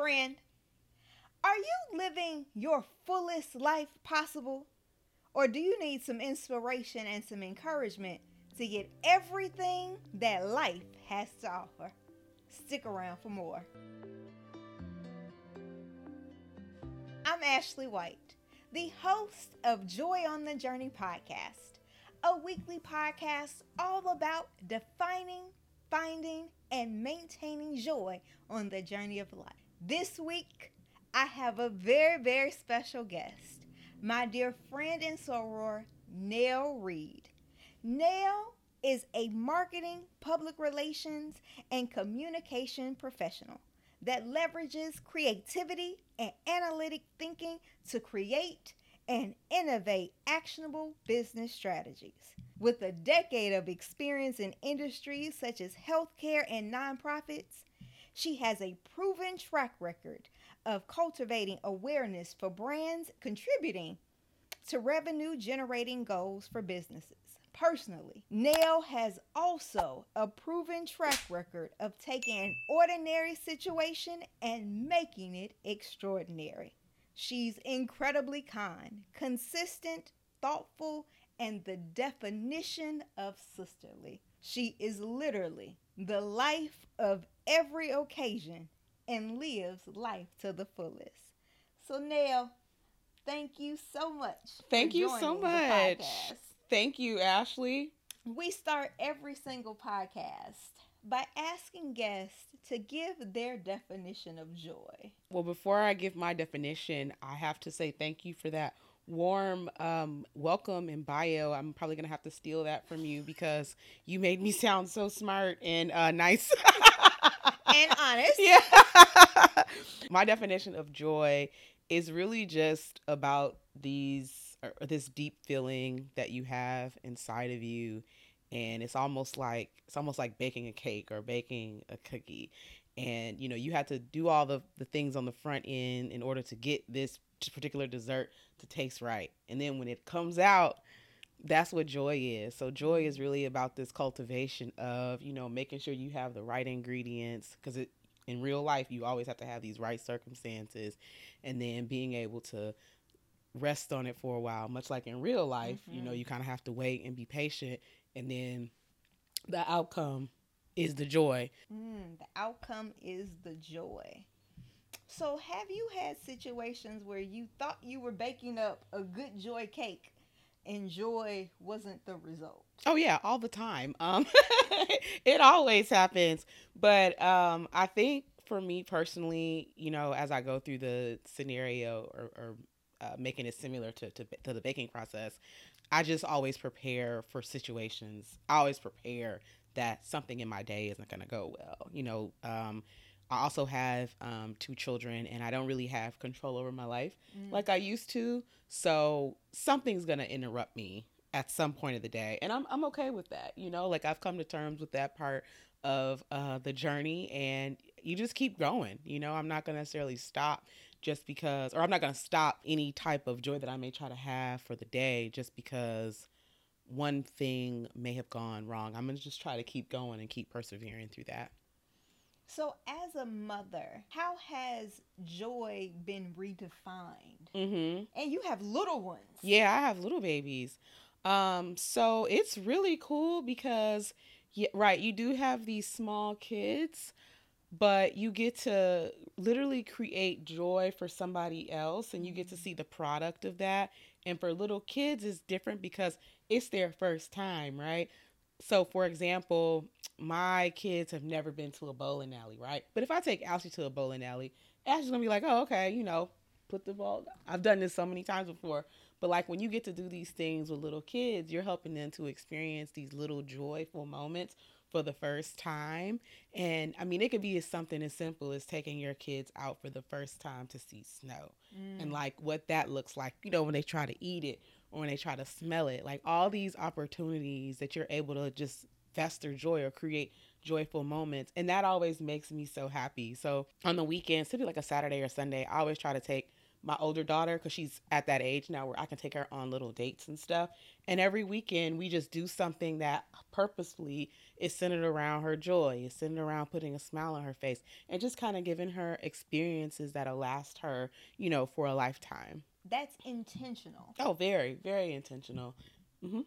friend. Are you living your fullest life possible? Or do you need some inspiration and some encouragement to get everything that life has to offer? Stick around for more. I'm Ashley White, the host of Joy on the Journey podcast, a weekly podcast all about defining, finding, and maintaining joy on the journey of life. This week, I have a very, very special guest, my dear friend and soror, Nell Reed. Nell is a marketing, public relations, and communication professional that leverages creativity and analytic thinking to create and innovate actionable business strategies. With a decade of experience in industries such as healthcare and nonprofits, she has a proven track record of cultivating awareness for brands contributing to revenue generating goals for businesses. Personally, Nell has also a proven track record of taking an ordinary situation and making it extraordinary. She's incredibly kind, consistent, thoughtful, and the definition of sisterly. She is literally the life of every occasion and lives life to the fullest. So, Nell, thank you so much. Thank you so much. Thank you, Ashley. We start every single podcast by asking guests to give their definition of joy. Well, before I give my definition, I have to say thank you for that warm um, welcome and bio. I'm probably going to have to steal that from you because you made me sound so smart and uh, nice. and honest. Yeah. My definition of joy is really just about these this deep feeling that you have inside of you and it's almost like it's almost like baking a cake or baking a cookie and you know you have to do all the, the things on the front end in order to get this particular dessert to taste right and then when it comes out that's what joy is. So joy is really about this cultivation of, you know, making sure you have the right ingredients because it in real life you always have to have these right circumstances and then being able to rest on it for a while much like in real life mm-hmm. you know mm-hmm. you kind of have to wait and be patient and then the outcome is the joy mm, the outcome is the joy so have you had situations where you thought you were baking up a good joy cake and joy wasn't the result. Oh yeah, all the time. Um it always happens, but um I think for me personally, you know, as I go through the scenario or, or uh, making it similar to, to, to the baking process, I just always prepare for situations. I always prepare that something in my day isn't going to go well. You know, um, I also have um, two children, and I don't really have control over my life mm. like I used to. So something's gonna interrupt me at some point of the day, and I'm I'm okay with that. You know, like I've come to terms with that part of uh, the journey, and you just keep going. You know, I'm not gonna necessarily stop just because, or I'm not gonna stop any type of joy that I may try to have for the day just because one thing may have gone wrong. I'm gonna just try to keep going and keep persevering through that. So, as a mother, how has joy been redefined? Mm-hmm. And you have little ones. Yeah, I have little babies. Um, so it's really cool because, yeah, right, you do have these small kids, but you get to literally create joy for somebody else, and you get to see the product of that. And for little kids, it's different because it's their first time, right? So, for example, my kids have never been to a bowling alley, right? But if I take Ashley to a bowling alley, Ashley's gonna be like, oh, okay, you know, put the ball. I've done this so many times before. But like when you get to do these things with little kids, you're helping them to experience these little joyful moments for the first time. And I mean, it could be as something as simple as taking your kids out for the first time to see snow mm. and like what that looks like, you know, when they try to eat it or when they try to smell it. Like all these opportunities that you're able to just fester joy or create joyful moments. And that always makes me so happy. So on the weekends, typically like a Saturday or Sunday, I always try to take my older daughter because she's at that age now where I can take her on little dates and stuff. And every weekend we just do something that purposefully is centered around her joy, is centered around putting a smile on her face, and just kind of giving her experiences that'll last her, you know, for a lifetime. That's intentional. Oh, very, very intentional. Mm-hmm.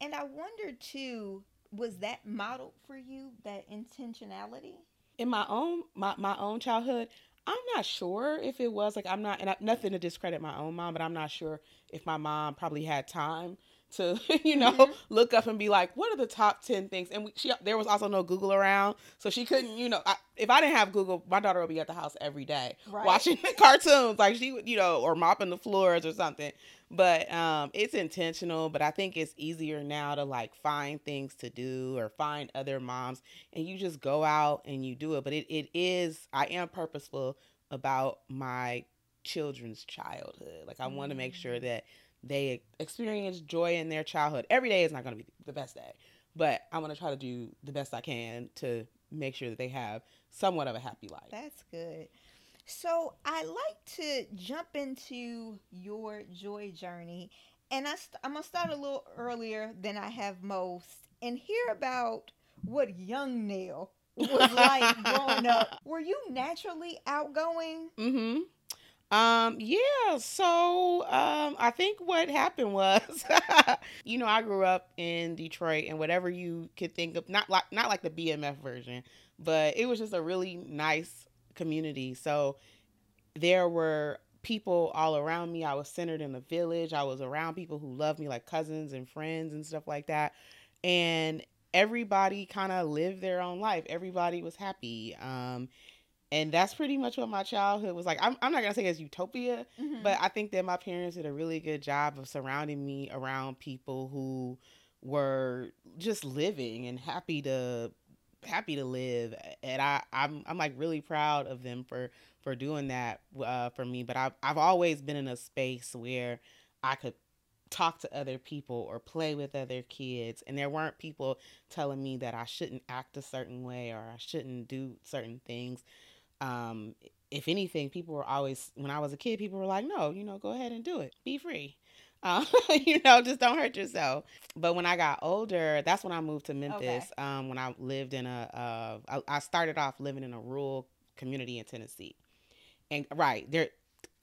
And I wonder too, was that modeled for you that intentionality? In my own my, my own childhood, I'm not sure if it was like I'm not, and I, nothing to discredit my own mom, but I'm not sure if my mom probably had time to you know mm-hmm. look up and be like what are the top 10 things and we, she there was also no google around so she couldn't you know I, if i didn't have google my daughter would be at the house every day right. watching cartoons like she would you know or mopping the floors or something but um it's intentional but i think it's easier now to like find things to do or find other moms and you just go out and you do it but it, it is i am purposeful about my children's childhood like i mm-hmm. want to make sure mm. that they experience joy in their childhood. Every day is not going to be the best day, but I want to try to do the best I can to make sure that they have somewhat of a happy life. That's good. So I like to jump into your joy journey, and I st- I'm gonna start a little earlier than I have most, and hear about what young Nell was like growing up. Were you naturally outgoing? Mm-hmm. Um, yeah, so um I think what happened was you know, I grew up in Detroit and whatever you could think of not like not like the BMF version, but it was just a really nice community. So there were people all around me. I was centered in the village. I was around people who loved me like cousins and friends and stuff like that. And everybody kind of lived their own life. Everybody was happy. Um and that's pretty much what my childhood was like. I'm, I'm not gonna say it's utopia, mm-hmm. but I think that my parents did a really good job of surrounding me around people who were just living and happy to happy to live. And I I'm I'm like really proud of them for for doing that uh, for me. But I've I've always been in a space where I could talk to other people or play with other kids and there weren't people telling me that I shouldn't act a certain way or I shouldn't do certain things um, if anything, people were always, when I was a kid, people were like, no, you know, go ahead and do it. Be free. Uh, you know, just don't hurt yourself. But when I got older, that's when I moved to Memphis. Okay. Um, when I lived in a, uh, I, I started off living in a rural community in Tennessee. And right there,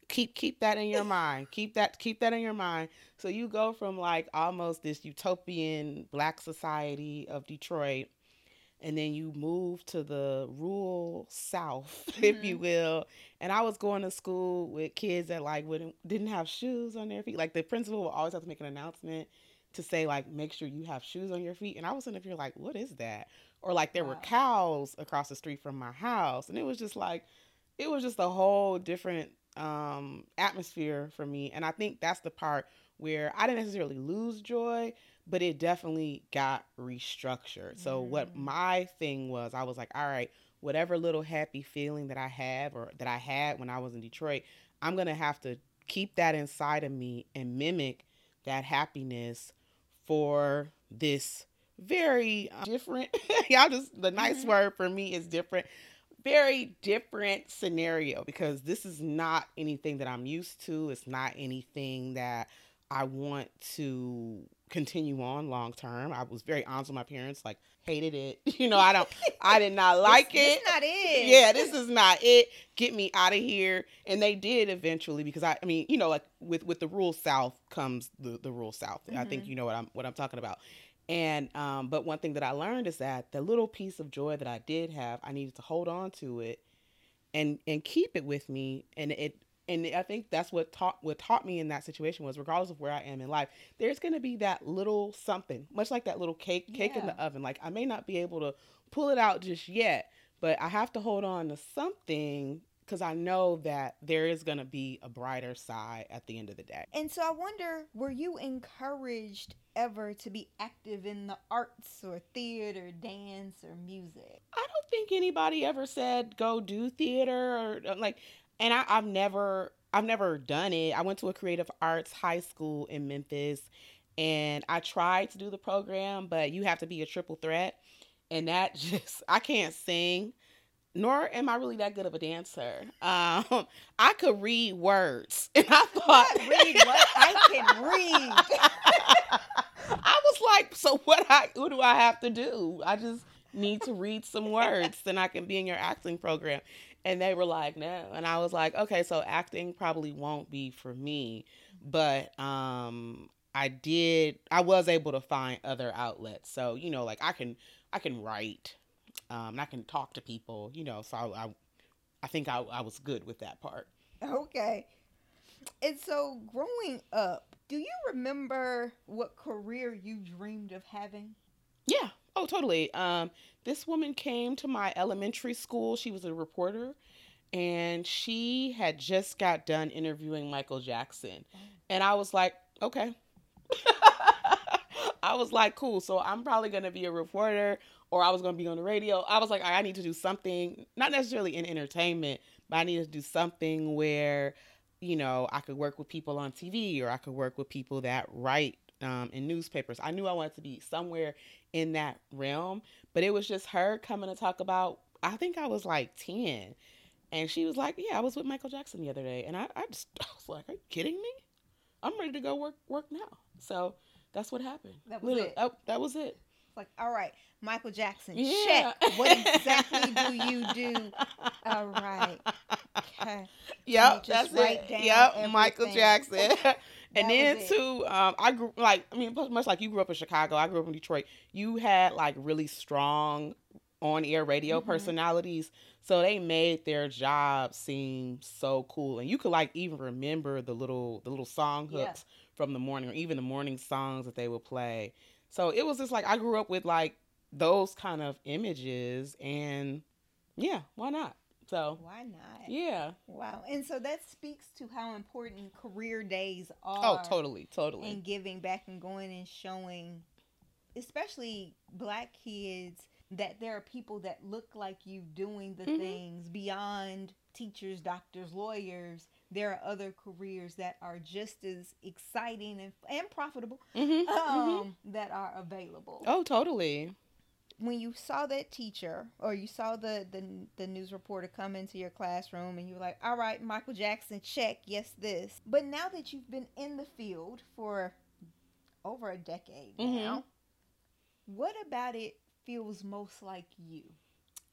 keep keep that in your mind. Keep that keep that in your mind. So you go from like almost this utopian black society of Detroit and then you move to the rural south mm-hmm. if you mm-hmm. will and i was going to school with kids that like wouldn't didn't have shoes on their feet like the principal would always have to make an announcement to say like make sure you have shoes on your feet and i was sitting up here like what is that or like there wow. were cows across the street from my house and it was just like it was just a whole different um atmosphere for me and i think that's the part where i didn't necessarily lose joy but it definitely got restructured. So mm. what my thing was, I was like, all right, whatever little happy feeling that I have or that I had when I was in Detroit, I'm going to have to keep that inside of me and mimic that happiness for this very uh, different y'all just the nice mm-hmm. word for me is different very different scenario because this is not anything that I'm used to it's not anything that I want to continue on long term. I was very honest with my parents, like hated it. You know, I don't I did not like this, it. This not it. Yeah, this is not it. Get me out of here. And they did eventually because I I mean, you know, like with with the rural south comes the the rural south. Mm-hmm. I think mm-hmm. you know what I'm what I'm talking about. And um but one thing that I learned is that the little piece of joy that I did have, I needed to hold on to it and and keep it with me and it and I think that's what taught what taught me in that situation was regardless of where I am in life, there's gonna be that little something, much like that little cake cake yeah. in the oven. Like I may not be able to pull it out just yet, but I have to hold on to something because I know that there is going to be a brighter side at the end of the day. And so I wonder, were you encouraged ever to be active in the arts or theater, dance, or music? I don't think anybody ever said go do theater or like and I, I've never I've never done it. I went to a creative arts high school in Memphis and I tried to do the program, but you have to be a triple threat. And that just I can't sing nor am I really that good of a dancer. Um, I could read words, and I thought, read what I can read. I was like, so what? I what do I have to do? I just need to read some words, then I can be in your acting program. And they were like, no. And I was like, okay, so acting probably won't be for me, but um, I did. I was able to find other outlets. So you know, like I can, I can write, um, and I can talk to people. You know, so I, I, I think I, I was good with that part. Okay. And so, growing up, do you remember what career you dreamed of having? Yeah. Oh, totally. Um, this woman came to my elementary school. She was a reporter, and she had just got done interviewing Michael Jackson, and I was like, okay. I was like, cool. So I'm probably gonna be a reporter, or I was gonna be on the radio. I was like, I need to do something, not necessarily in entertainment, but I need to do something where, you know, I could work with people on TV, or I could work with people that write um, in newspapers. I knew I wanted to be somewhere in that realm, but it was just her coming to talk about. I think I was like ten, and she was like, "Yeah, I was with Michael Jackson the other day," and I, I just I was like, "Are you kidding me? I'm ready to go work work now." So that's what happened. That was Literally, it. oh, that was it. Like, all right, Michael Jackson, Yeah. check. What exactly do you do? All right. Okay. Yep, that's it. Yep, Michael. Jackson. And then too, um, I grew like I mean, much like you grew up in Chicago, I grew up in Detroit. You had like really strong on-air radio Mhm. personalities, so they made their job seem so cool. And you could like even remember the little the little song Yeah. hooks from the morning, or even the morning songs that they would play. So it was just like I grew up with like those kind of images, and yeah, why not? So Why not? yeah. Wow. And so that speaks to how important career days are. Oh, totally, totally. And giving back and going and showing, especially black kids, that there are people that look like you doing the Mhm. things beyond teachers, doctors, lawyers. There are other careers that are just as exciting and, and profitable hmm um, that are available. Oh, totally. When you saw that teacher or you saw the, the the news reporter come into your classroom and you were like, "All right, Michael Jackson, check, yes, this." But now that you've been in the field for over a decade Mhm. now, what about it feels most like you?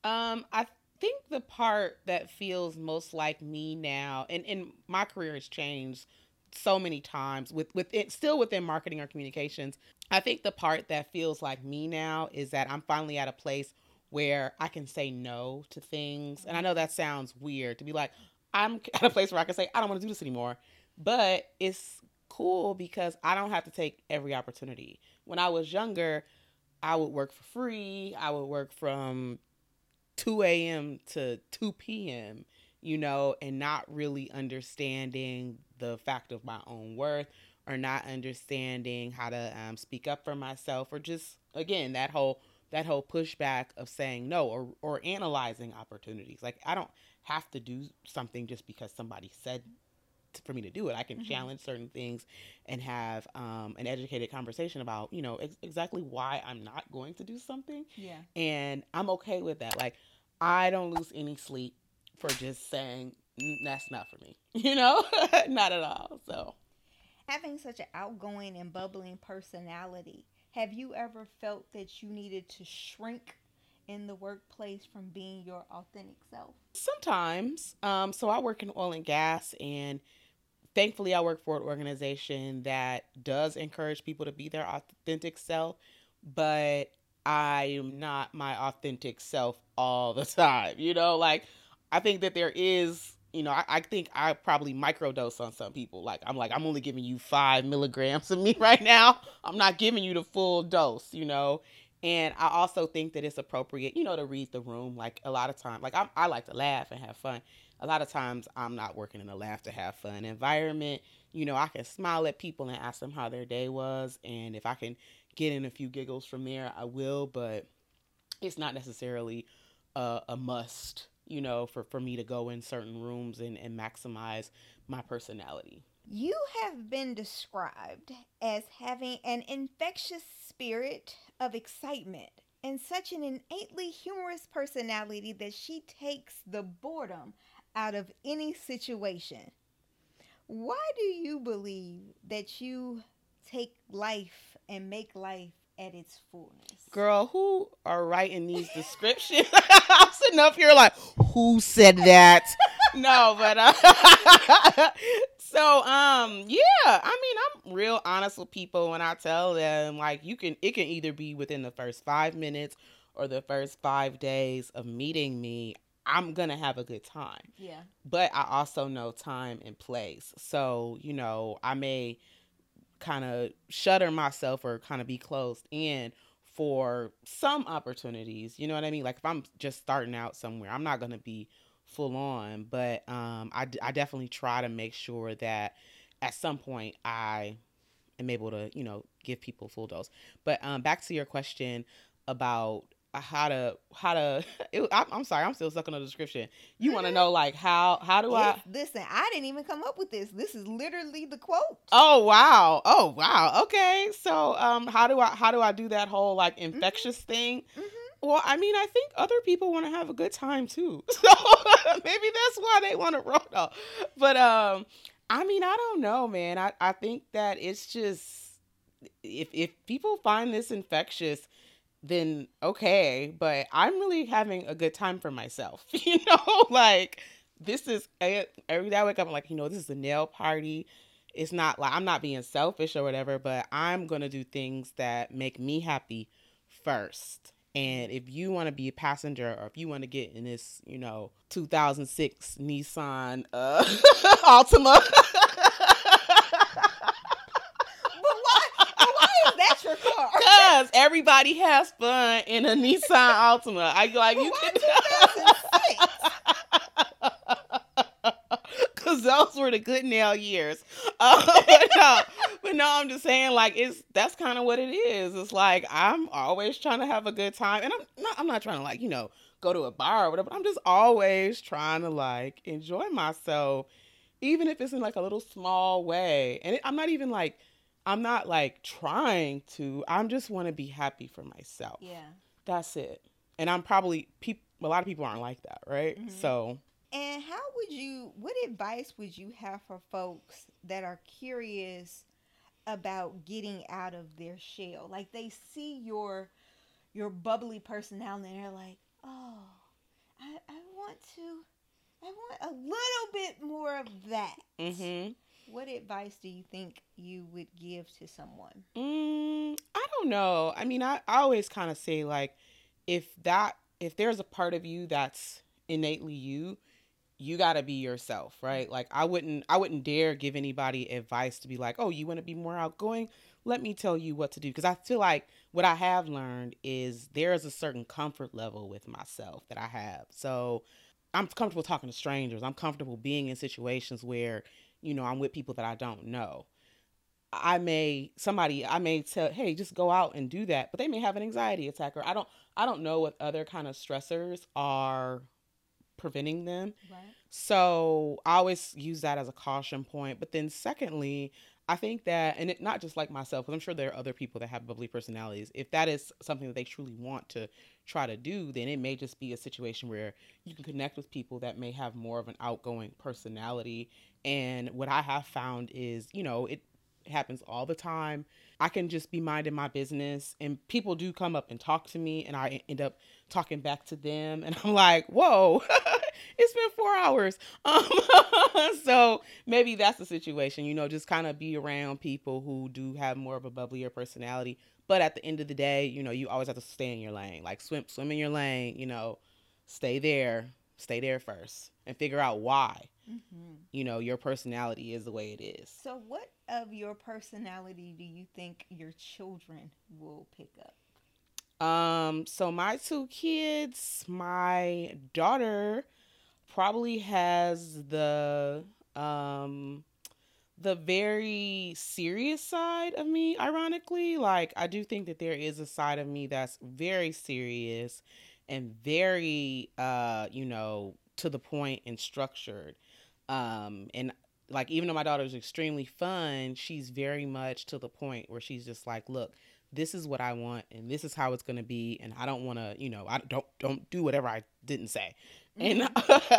Um, I think the part that feels most like me now, and and my career has changed so many times with with it still within marketing or communications. I think the part that feels like me now is that I'm finally at a place where I can say no to things. And I know that sounds weird to be like, I'm at a place where I can say, I don't want to do this anymore. But it's cool because I don't have to take every opportunity. When I was younger, I would work for free. I would work from 2 a.m. to 2 p.m., you know, and not really understanding the fact of my own worth or not understanding how to um, speak up for myself or just again that whole that whole pushback of saying no or or analyzing opportunities like i don't have to do something just because somebody said t- for me to do it i can Mhm. challenge certain things and have um, an educated conversation about you know ex- exactly why i'm not going to do something Yeah. and I'm okay with that. Like, I don't lose any sleep for just saying "Mm, that's not for me, you know, not at all. So, Having such an outgoing and bubbling personality, have you ever felt that you needed to shrink in the workplace from being your authentic self? sometimes, um, so I work in oil and gas, and thankfully, I work for an organization that does encourage people to be their authentic self, but I am not my authentic self all the time, you know, like I think that there is, you know, I, I think I probably microdose on some people. Like I'm like, I'm only giving you five milligrams of me right now. I'm not giving you the full dose, you know. And I also think that it's appropriate, you know, to read the room. Like a lot of times, like I'm, I like to laugh and have fun. A lot of times, I'm not working in a laugh to have fun environment. You know, I can smile at people and ask them how their day was, and if I can get in a few giggles from there, I will. But it's not necessarily a, a must, you know, for for me to go in certain rooms and and maximize my personality. You have been described as having an infectious spirit of excitement and such an innately humorous personality that she takes the boredom out of any situation. Why do you believe that you take life and make life at its fullness? Girl, who are writing these descriptions? I'm sitting up here like, who said that? no, but uh, so um, yeah. I mean, I'm real honest with people when I tell them like you can. It can either be within the first five minutes or the first five days of meeting me. I'm gonna have a good time. Yeah. But I also know time and place. So, you know, I may kind of shutter myself or kind of be closed in for some opportunities. You know what I mean? Like if I'm just starting out somewhere, I'm not gonna be full on, but um, I, I definitely try to make sure that at some point I am able to, you know, give people full dose. But um, back to your question about how to how to it, I, am sorry i'm still stuck on the description. You want to know like how how do i listen i didn't even come up with this. This is literally the quote. Oh wow. Oh wow. Okay. So um how do i how do i do that whole like mm-hmm. infectious mm-hmm. thing? Mm-hmm. well i mean i think other people want to have a good time too. So maybe that's why they want to roll off but um i mean i don't know man. I i think that it's just if if people find this infectious then okay, but I'm really having a good time for myself. You know, like this is every day I wake up, I'm like, you know, this is a Nell party. It's not like I'm not being selfish or whatever, but I'm gonna do things that make me happy first. And if you want to be a passenger or if you want to get in this, you know, 2006 Nissan uh, Altima Because everybody has fun in a Nissan Altima. I like you can. Do that. Cause those were the good Nell years. Uh, but no, but no, I'm just saying like it's that's kind of what it is. It's like I'm always trying to have a good time, and I'm not. I'm not trying to like you know go to a bar or whatever. But I'm just always trying to like enjoy myself, even if it's in like a little small way. And it, I'm not even like I'm not like trying to. I'm just want to be happy for myself. Yeah. That's it. And I'm probably people a lot of people aren't like that, right? Mm-hmm. So And how would you what advice would you have for folks that are curious about getting out of their shell? Like they see your your bubbly personality and they're like, "Oh, I I want to I want a little bit more of that." hmm what advice do you think you would give to someone? Mm, I don't know. I mean, I, I always kind of say like, if that if there's a part of you that's innately you, you got to be yourself, right? Like I wouldn't I wouldn't dare give anybody advice to be like, "Oh, you want to be more outgoing? Let me tell you what to do." Because I feel like what I have learned is there is a certain comfort level with myself that I have. So, I'm comfortable talking to strangers. I'm comfortable being in situations where you know, I'm with people that I don't know. I may somebody I may tell, hey, just go out and do that, but they may have an anxiety attack, or I don't I don't know what other kind of stressors are preventing them. Right. So I always use that as a caution point. But then secondly, I think that, and it, not just like myself, because I'm sure there are other people that have bubbly personalities. If that is something that they truly want to try to do, then it may just be a situation where you can connect with people that may have more of an outgoing personality and what I have found is, you know, it happens all the time. I can just be minding my business, and people do come up and talk to me, and I end up talking back to them, and I'm like, "Whoa, it's been four hours." Um, so maybe that's the situation, you know, just kind of be around people who do have more of a bubblier personality. But at the end of the day, you know, you always have to stay in your lane, like swim, swim in your lane. You know, stay there, stay there first, and figure out why Mm-hmm. You know, your personality is the way it is. So, what of your personality do you think your children will pick up? Um, so my two kids, my daughter probably has the um the very serious side of me ironically like i do think that there is a side of me that's very serious and very uh you know to the point and structured um, and like even though my daughter is extremely fun, she's very much to the point where she's just like, look, this is what I want and this is how it's going to be and I don't want to, you know, I don't don't do whatever I didn't say. And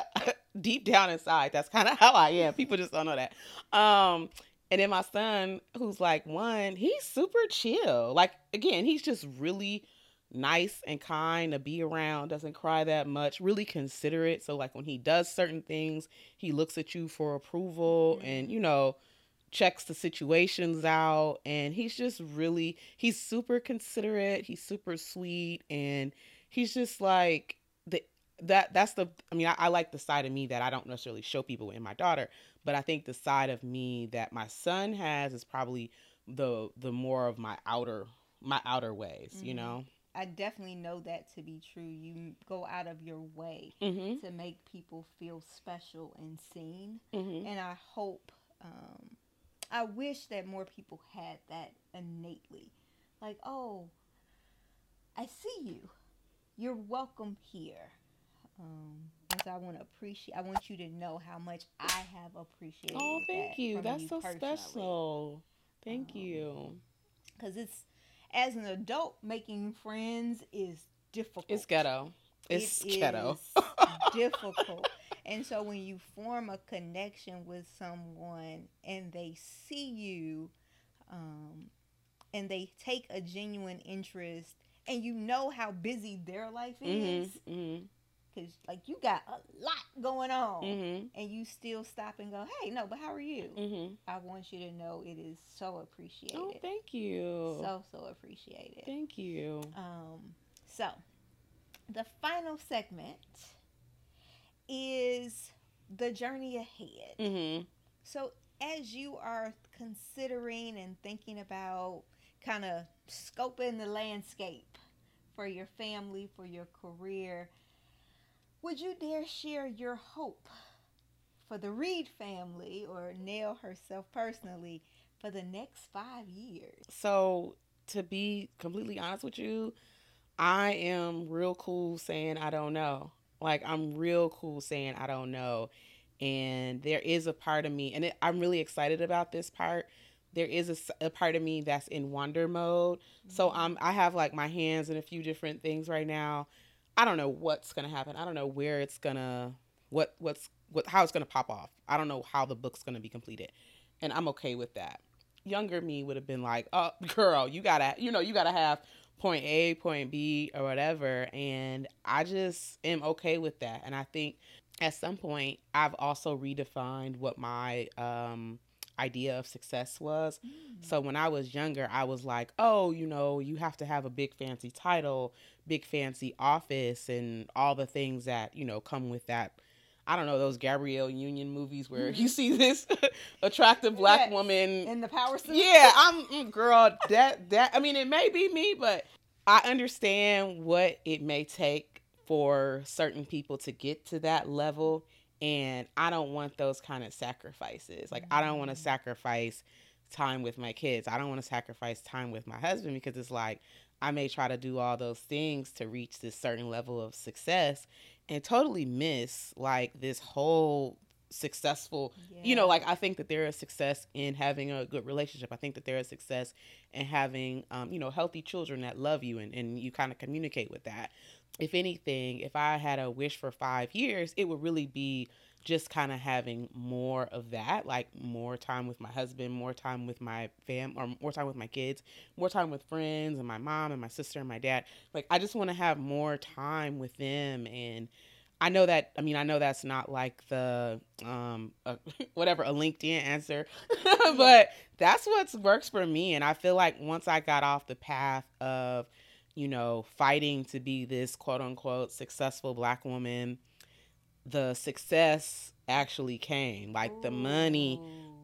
deep down inside, that's kind of how I am. People just don't know that. Um and then my son who's like 1, he's super chill. Like again, he's just really nice and kind to be around, doesn't cry that much, really considerate. So like when he does certain things, he looks at you for approval mm-hmm. and you know, checks the situations out and he's just really he's super considerate, he's super sweet and he's just like the that that's the I mean I, I like the side of me that I don't necessarily show people in my daughter, but I think the side of me that my son has is probably the the more of my outer my outer ways, mm-hmm. you know. I definitely know that to be true. You go out of your way mm-hmm. to make people feel special and seen, mm-hmm. and I hope, um, I wish that more people had that innately. Like, oh, I see you. You're welcome here. Um, because I want to appreciate. I want you to know how much I have appreciated. Oh, thank you. That's you so personally. special. Thank um, you. Because it's as an adult, making friends is difficult. It's ghetto. It's it ghetto. difficult. And so when you form a connection with someone and they see you um, and they take a genuine interest and you know how busy their life is. Mm-hmm, mm-hmm because like you got a lot going on mm-hmm. and you still stop and go hey no but how are you mm-hmm. i want you to know it is so appreciated oh thank you so so appreciated thank you um so the final segment is the journey ahead mm-hmm. so as you are considering and thinking about kind of scoping the landscape for your family for your career would you dare share your hope for the Reed family or Nell herself personally for the next five years? So, to be completely honest with you, I am real cool saying I don't know. Like, I'm real cool saying I don't know. And there is a part of me, and it, I'm really excited about this part. There is a, a part of me that's in wonder mode. Mm-hmm. So I'm I have like my hands in a few different things right now I don't know what's gonna happen. I don't know where it's gonna what what's what how it's gonna pop off. I don't know how the book's gonna be completed, and I'm okay with that. Younger me would have been like, "Oh, girl, you gotta you know you gotta have point A, point B, or whatever," and I just am okay with that. And I think at some point I've also redefined what my um idea of success was. Mm. So when I was younger, I was like, oh, you know, you have to have a big fancy title, big fancy office, and all the things that, you know, come with that. I don't know those Gabrielle Union movies where you see this attractive black woman in the power suit. Yeah, I'm mm, girl. That that I mean, it may be me, but I understand what it may take for certain people to get to that level and I don't want those kind of sacrifices. Like I don't want to mm. sacrifice time with my kids. I don't want to sacrifice time with my husband because it's like I may try to do all those things to reach this certain level of success and totally miss like this whole successful yeah. you know like i think that there is success in having a good relationship i think that there is success in having um, you know healthy children that love you and, and you kind of communicate with that if anything, if I had a wish for five years, it would really be just kind of having more of that, like more time with my husband, more time with my fam, or more time with my kids, more time with friends and my mom and my sister and my dad. Like, I just want to have more time with them. And I know that, I mean, I know that's not like the, um, whatever, a LinkedIn answer, but that's what works for me. And I feel like once I got off the path of, you know, fighting to be this quote unquote successful black woman, the success actually came. Like Ooh. the money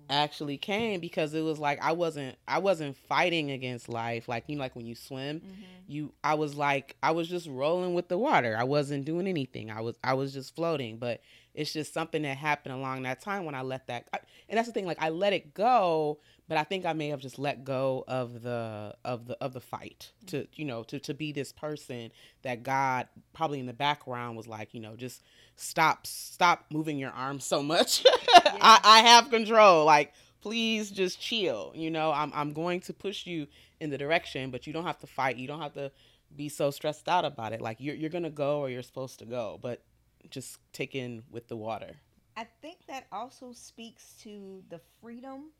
actually came because it was like I wasn't I wasn't fighting against life. Like you know, like when you swim, mm-hmm. you I was like I was just rolling with the water. I wasn't doing anything. I was I was just floating. But it's just something that happened along that time when I let that I, and that's the thing, like I let it go, but I think I may have just let go of the of the of the fight to you know to to be this person that God probably in the background was like you know just stop stop moving your arms so much. Yeah. I, I have control. Like please just chill. You know, I'm I'm going to push you in the direction, but you don't have to fight. You don't have to be so stressed out about it. Like you're you're gonna go or you're supposed to go, but just take in with the water. I think that also speaks to the freedom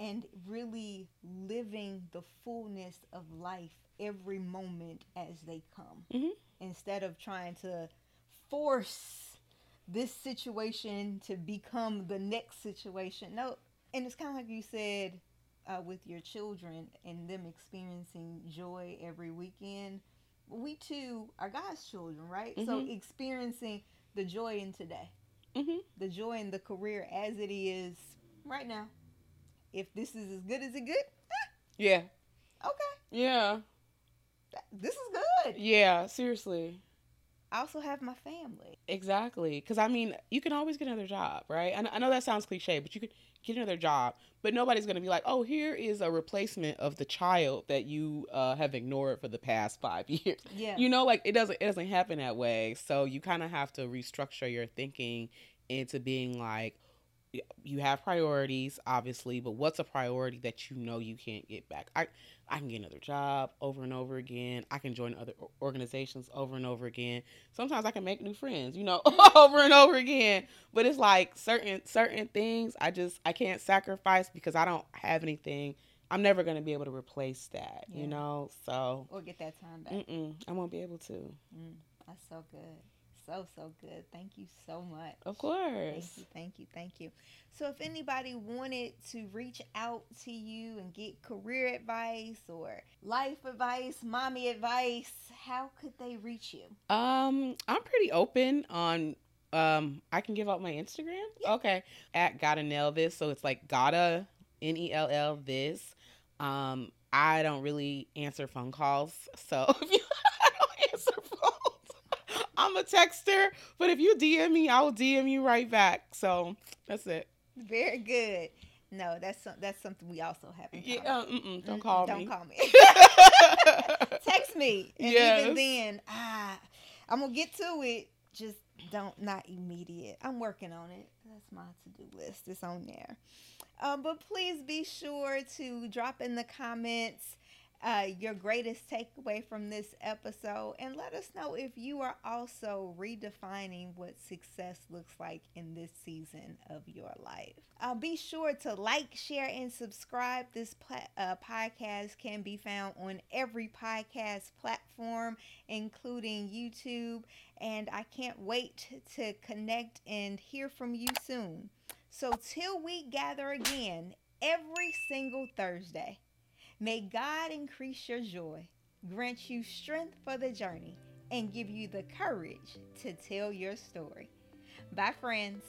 and really living the fullness of life every moment as they come Mhm. instead of trying to force this situation to become the next situation. No, and it's kind of like you said uh, with your children and them experiencing joy every weekend. We too are God's children, right? So Mhm. experiencing the joy in today hmm the joy in the career as it is right now. If this is as good as it good, Yeah. okay, Yeah. this is good. Yeah. Seriously. I also have my family. Exactly. Because I mean, you can always get another job, right? And I know that sounds cliche, but you could get another job. But nobody's going to be like, oh, here is a replacement of the child that you uh, have ignored for the past five years. Yeah, You know, like it doesn't it doesn't happen that way. So you kind of have to restructure your thinking into being like, you have priorities, obviously, but what's a priority that you know you can't get back? I I can get another job over and over again. I can join other organizations over and over again. Sometimes I can make new friends, you know, over and over again. But it's like certain certain things I just I can't sacrifice because I don't have anything. I'm never gonna be able to replace that, Yeah. you know. So or get that time back. mm-mm, I won't be able to. Mm, that's so good, so so good. Thank you so much. Of Thank course. you, thank you, thank you. So, if anybody wanted to reach out to you and get career advice or life advice, mommy advice, how could they reach you? Um, I'm pretty open on. Um, I can give out my Instagram. Yeah. Okay, at gotta nail this. So it's like gotta n e l l this. Um, I don't really answer phone calls, so if you I don't answer phones, I'm a texter. But if you DM me, I will DM you right back. So that's it. Very good. No, that's some, that's something we also have. In Yeah, uh, don't call don't me. call me. Text me, and Yes. even then, ah, I'm gonna get to it. Just don't not immediate. I'm working on it. That's my to do list. It's on there. Um, but please be sure to drop in the comments uh, your greatest takeaway from this episode and let us know if you are also redefining what success looks like in this season of your life. Uh, be sure to like, share, and subscribe. This pla- uh, podcast can be found on every podcast platform, including YouTube. And I can't wait to connect and hear from you soon. So, till we gather again every single Thursday, may God increase your joy, grant you strength for the journey, and give you the courage to tell your story. Bye, friends.